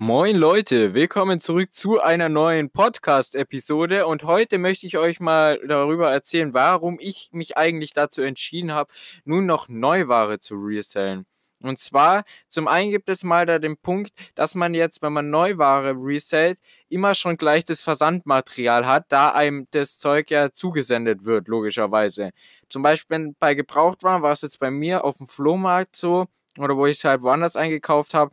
Moin Leute, willkommen zurück zu einer neuen Podcast-Episode und heute möchte ich euch mal darüber erzählen, warum ich mich eigentlich dazu entschieden habe, nun noch Neuware zu resellen. Und zwar, zum einen gibt es mal da den Punkt, dass man jetzt, wenn man Neuware resellt, immer schon gleich das Versandmaterial hat, da einem das Zeug ja zugesendet wird, logischerweise. Zum Beispiel bei Gebrauchtwaren war es jetzt bei mir auf dem Flohmarkt so, oder wo ich es halt woanders eingekauft habe,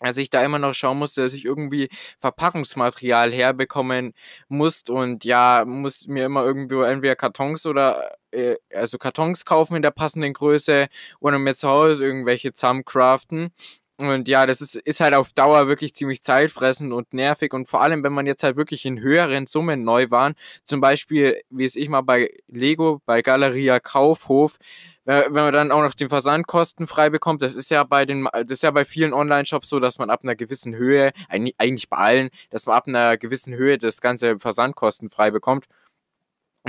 als ich da immer noch schauen musste, dass ich irgendwie Verpackungsmaterial herbekommen muss und ja, muss mir immer irgendwo entweder Kartons oder äh, also Kartons kaufen in der passenden Größe oder mir zu Hause irgendwelche zusammencraften. Und ja, das ist, ist halt auf Dauer wirklich ziemlich zeitfressend und nervig. Und vor allem, wenn man jetzt halt wirklich in höheren Summen neu waren, zum Beispiel, wie es ich mal bei Lego, bei Galeria Kaufhof, wenn man dann auch noch den Versand kostenfrei bekommt, das ist ja bei den, das ist ja bei vielen Online-Shops so, dass man ab einer gewissen Höhe, eigentlich bei allen, dass man ab einer gewissen Höhe das ganze Versand kostenfrei bekommt.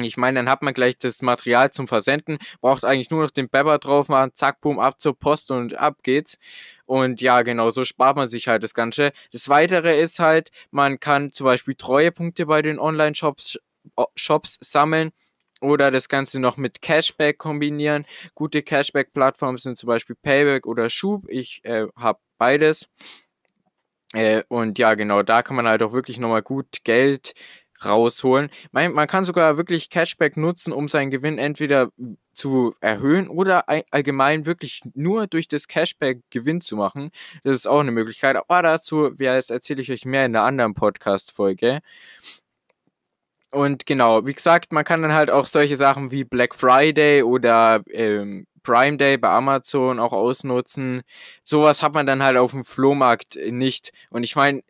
Ich meine, dann hat man gleich das Material zum Versenden, braucht eigentlich nur noch den Pepper drauf machen, zack, boom, ab zur Post und ab geht's. Und ja, genau, so spart man sich halt das Ganze. Das Weitere ist halt, man kann zum Beispiel Treuepunkte bei den Online-Shops Shops sammeln oder das Ganze noch mit Cashback kombinieren. Gute Cashback-Plattformen sind zum Beispiel Payback oder Schub. Ich äh, habe beides. Äh, und ja, genau, da kann man halt auch wirklich nochmal gut Geld rausholen. Man, man kann sogar wirklich Cashback nutzen, um seinen Gewinn entweder zu erhöhen oder allgemein wirklich nur durch das Cashback Gewinn zu machen. Das ist auch eine Möglichkeit. Aber dazu, ja, das erzähle ich euch mehr in einer anderen Podcast-Folge. Und genau, wie gesagt, man kann dann halt auch solche Sachen wie Black Friday oder ähm, Prime Day bei Amazon auch ausnutzen. Sowas hat man dann halt auf dem Flohmarkt nicht. Und ich meine,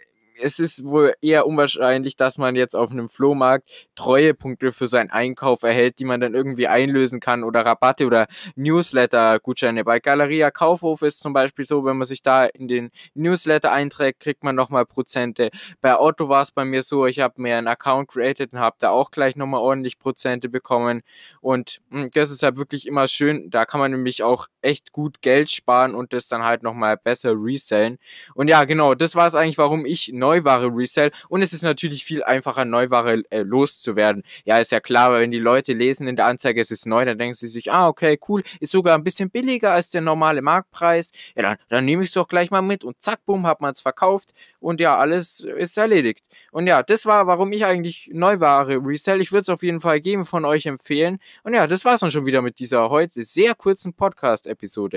es ist wohl eher unwahrscheinlich, dass man jetzt auf einem Flohmarkt Treuepunkte für seinen Einkauf erhält, die man dann irgendwie einlösen kann oder Rabatte oder Newsletter-Gutscheine. Bei Galeria Kaufhof ist zum Beispiel so, wenn man sich da in den Newsletter einträgt, kriegt man nochmal Prozente. Bei Otto war es bei mir so, ich habe mir einen Account created und habe da auch gleich nochmal ordentlich Prozente bekommen. Und hm, das ist halt wirklich immer schön. Da kann man nämlich auch echt gut Geld sparen und das dann halt nochmal besser resellen. Und ja, genau, das war es eigentlich, warum ich Neuware resell. Und es ist natürlich viel einfacher, Neuware äh, loszuwerden. Ja, ist ja klar, weil wenn die Leute lesen in der Anzeige, es ist neu, dann denken sie sich, ah, okay, cool, ist sogar ein bisschen billiger als der normale Marktpreis. Ja, dann, dann nehme ich es doch gleich mal mit und zack, bumm, hat man es verkauft und ja, alles ist erledigt. Und ja, das war, warum ich eigentlich Neuware resell. Ich würde es auf jeden Fall geben von euch empfehlen. Und ja, das war es dann schon wieder mit dieser heute sehr kurzen Podcast-Episode.